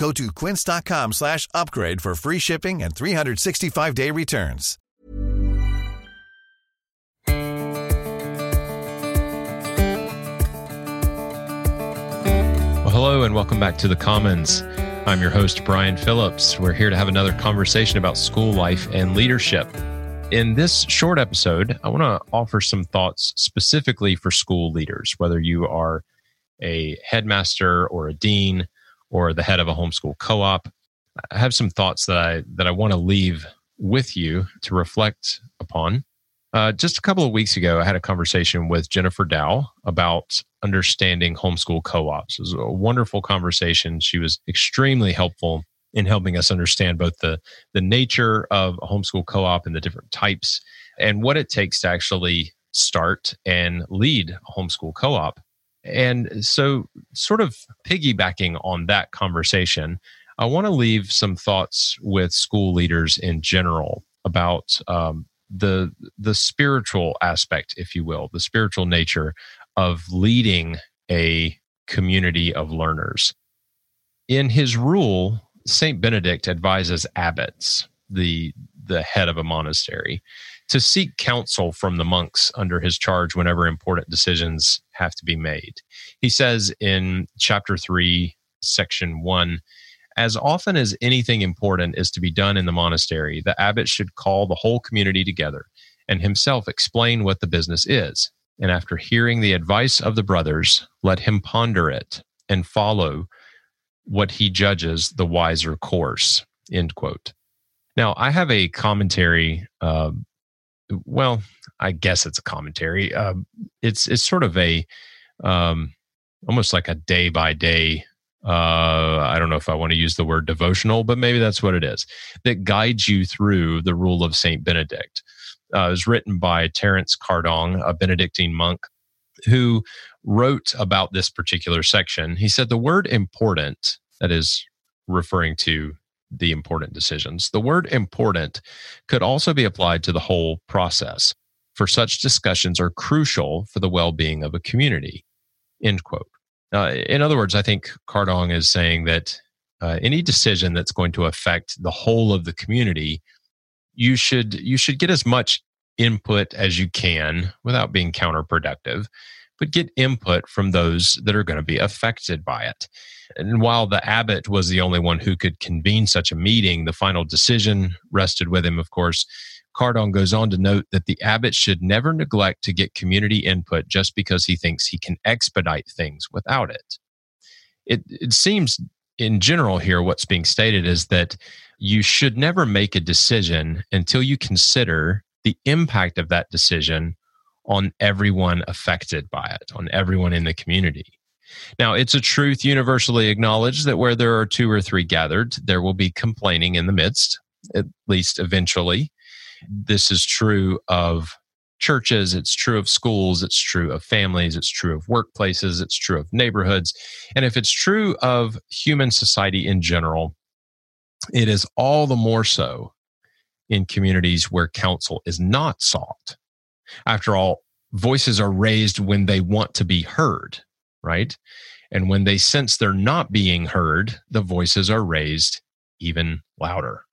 Go to quince.com slash upgrade for free shipping and 365-day returns. Well, hello and welcome back to the Commons. I'm your host, Brian Phillips. We're here to have another conversation about school life and leadership. In this short episode, I want to offer some thoughts specifically for school leaders, whether you are a headmaster or a dean or the head of a homeschool co-op. I have some thoughts that I that I want to leave with you to reflect upon. Uh, just a couple of weeks ago, I had a conversation with Jennifer Dow about understanding homeschool co-ops. It was a wonderful conversation. She was extremely helpful in helping us understand both the the nature of a homeschool co-op and the different types and what it takes to actually start and lead a homeschool co-op. And so, sort of piggybacking on that conversation, I want to leave some thoughts with school leaders in general about um, the the spiritual aspect, if you will, the spiritual nature of leading a community of learners. In his rule, Saint Benedict advises abbots, the the head of a monastery, to seek counsel from the monks under his charge whenever important decisions have to be made. He says in chapter 3, section 1 As often as anything important is to be done in the monastery, the abbot should call the whole community together and himself explain what the business is. And after hearing the advice of the brothers, let him ponder it and follow what he judges the wiser course. End quote. Now, I have a commentary. Uh, well, I guess it's a commentary. Uh, it's it's sort of a um, almost like a day by day. I don't know if I want to use the word devotional, but maybe that's what it is that guides you through the rule of Saint Benedict. Uh, it was written by Terrence Kardong, a Benedictine monk, who wrote about this particular section. He said the word important, that is referring to the important decisions, the word important could also be applied to the whole process, for such discussions are crucial for the well being of a community. End quote. Uh, in other words, I think Kardong is saying that uh, any decision that's going to affect the whole of the community, you should you should get as much input as you can without being counterproductive, but get input from those that are going to be affected by it. And while the abbot was the only one who could convene such a meeting, the final decision rested with him, of course. Kardong goes on to note that the abbot should never neglect to get community input just because he thinks he can expedite things without it. It, it seems, in general, here, what's being stated is that you should never make a decision until you consider the impact of that decision on everyone affected by it, on everyone in the community. Now, it's a truth universally acknowledged that where there are two or three gathered, there will be complaining in the midst, at least eventually. This is true of churches, it's true of schools, it's true of families, it's true of workplaces, it's true of neighborhoods. And if it's true of human society in general, it is all the more so in communities where counsel is not sought. After all, voices are raised when they want to be heard, right? And when they sense they're not being heard, the voices are raised even louder.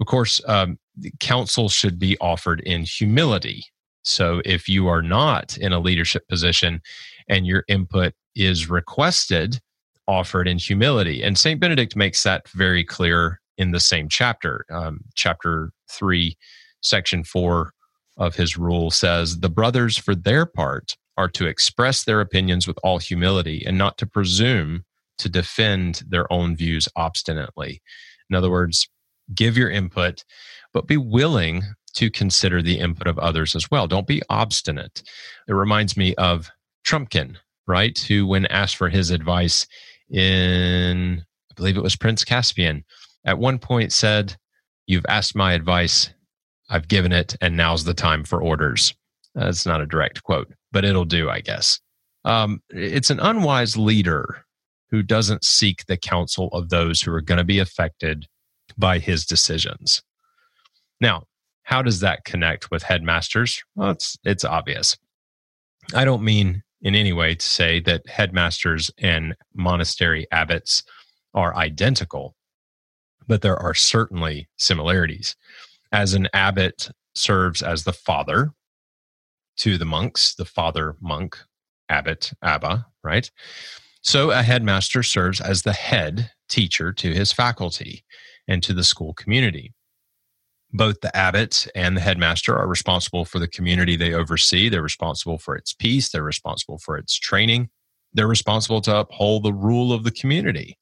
Of course, um, counsel should be offered in humility. So if you are not in a leadership position and your input is requested, offered in humility. And St. Benedict makes that very clear in the same chapter. Um, chapter 3, section 4 of his rule says the brothers, for their part, are to express their opinions with all humility and not to presume to defend their own views obstinately. In other words, give your input, but be willing to consider the input of others as well. Don't be obstinate. It reminds me of Trumpkin, right? Who, when asked for his advice in, I believe it was Prince Caspian, at one point said, You've asked my advice, I've given it, and now's the time for orders. That's not a direct quote, but it'll do, I guess. Um, it's an unwise leader who doesn't seek the counsel of those who are going to be affected by his decisions. Now, how does that connect with headmasters? Well, it's, it's obvious. I don't mean in any way to say that headmasters and monastery abbots are identical, but there are certainly similarities. As an abbot serves as the father to the monks, the father monk, abbot, abba, right? So a headmaster serves as the head teacher to his faculty and to the school community. Both the abbot and the headmaster are responsible for the community they oversee. They're responsible for its peace. They're responsible for its training. They're responsible to uphold the rule of the community,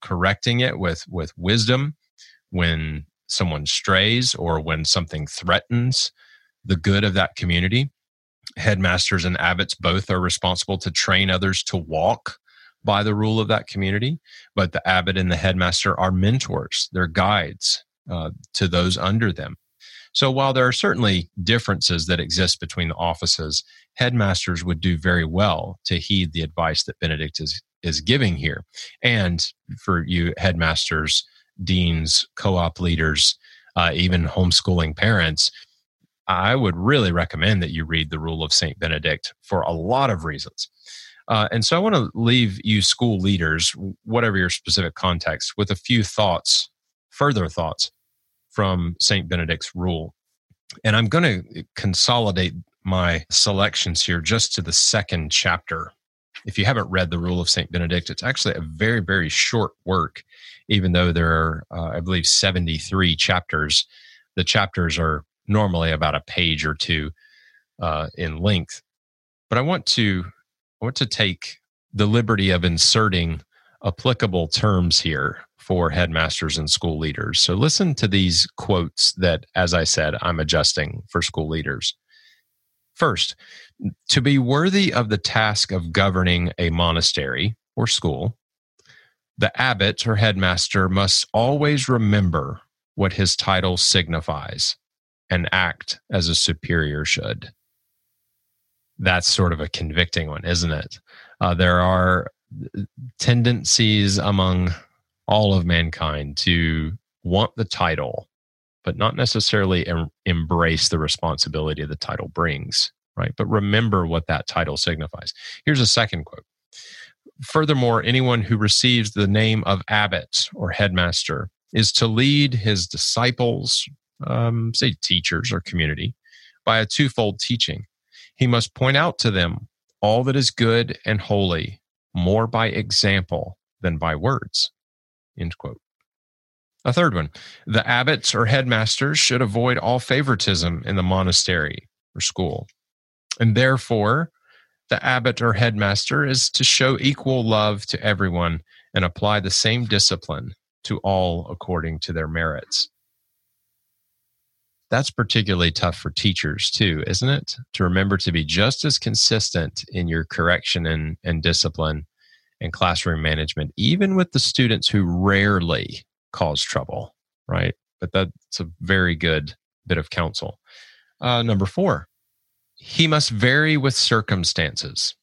correcting it with, with wisdom when someone strays or when something threatens the good of that community headmasters and abbots both are responsible to train others to walk by the rule of that community. But the abbot and the headmaster are mentors, they're guides uh, to those under them. So while there are certainly differences that exist between the offices, headmasters would do very well to heed the advice that Benedict is, is giving here. And for you headmasters, deans, co op leaders, uh, even homeschooling parents, I would really recommend that you read the Rule of St. Benedict for a lot of reasons. Uh, and so I want to leave you school leaders, whatever your specific context, with a few thoughts, further thoughts from St. Benedict's rule. And I'm going to consolidate my selections here just to the second chapter. If you haven't read the Rule of St. Benedict, it's actually a very, very short work, even though there are, uh, I believe, 73 chapters. The chapters are normally about a page or two uh, in length. But I want to I want to take the liberty of inserting applicable terms here for headmasters and school leaders. So listen to these quotes that, as I said, I'm adjusting for school leaders. First, to be worthy of the task of governing a monastery or school, the abbot or headmaster must always remember what his title signifies and act as a superior should. That's sort of a convicting one, isn't it? Uh, there are tendencies among all of mankind to want the title, but not necessarily em- embrace the responsibility the title brings, right? But remember what that title signifies. Here's a second quote. Furthermore, anyone who receives the name of abbot or headmaster is to lead his disciples um, say teachers or community, by a twofold teaching. He must point out to them all that is good and holy, more by example than by words. End quote. A third one the abbots or headmasters should avoid all favoritism in the monastery or school. And therefore, the abbot or headmaster is to show equal love to everyone and apply the same discipline to all according to their merits that's particularly tough for teachers too, isn't it? To remember to be just as consistent in your correction and, and discipline and classroom management, even with the students who rarely cause trouble, right? But that's a very good bit of counsel. Uh, number four, he must vary with circumstances,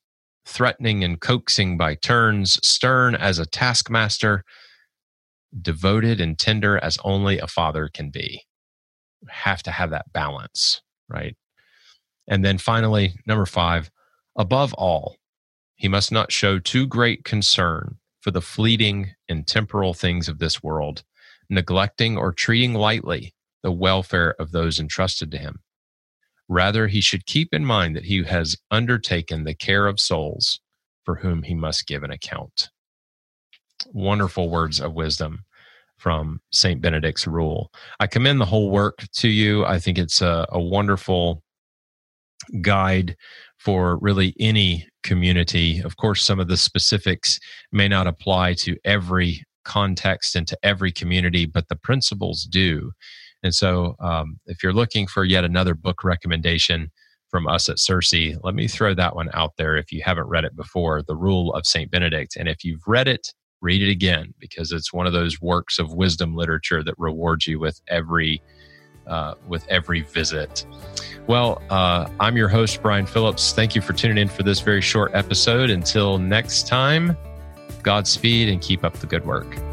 threatening and coaxing by turns, stern as a taskmaster, devoted and tender as only a father can be have to have that balance, right? And then finally, number five, above all, he must not show too great concern for the fleeting and temporal things of this world, neglecting or treating lightly the welfare of those entrusted to him. Rather, he should keep in mind that he has undertaken the care of souls for whom he must give an account. Wonderful words of wisdom from St. Benedict's rule. I commend the whole work to you. I think it's a, a wonderful guide for really any community. Of course, some of the specifics may not apply to every context and to every community, but the principles do. And so, um, if you're looking for yet another book recommendation from us at CiRCE, let me throw that one out there if you haven't read it before The Rule of St. Benedict. And if you've read it, read it again because it's one of those works of wisdom literature that rewards you with every uh, with every visit. Well, uh, I'm your host, Brian Phillips. Thank you for tuning in for this very short episode. Until next time, Godspeed and keep up the good work.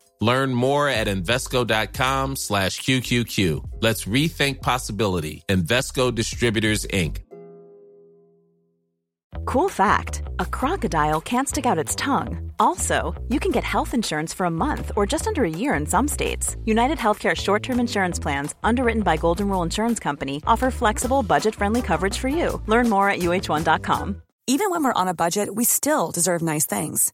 Learn more at Invesco.com slash QQQ. Let's rethink possibility. Invesco Distributors, Inc. Cool fact a crocodile can't stick out its tongue. Also, you can get health insurance for a month or just under a year in some states. United Healthcare short term insurance plans, underwritten by Golden Rule Insurance Company, offer flexible, budget friendly coverage for you. Learn more at UH1.com. Even when we're on a budget, we still deserve nice things.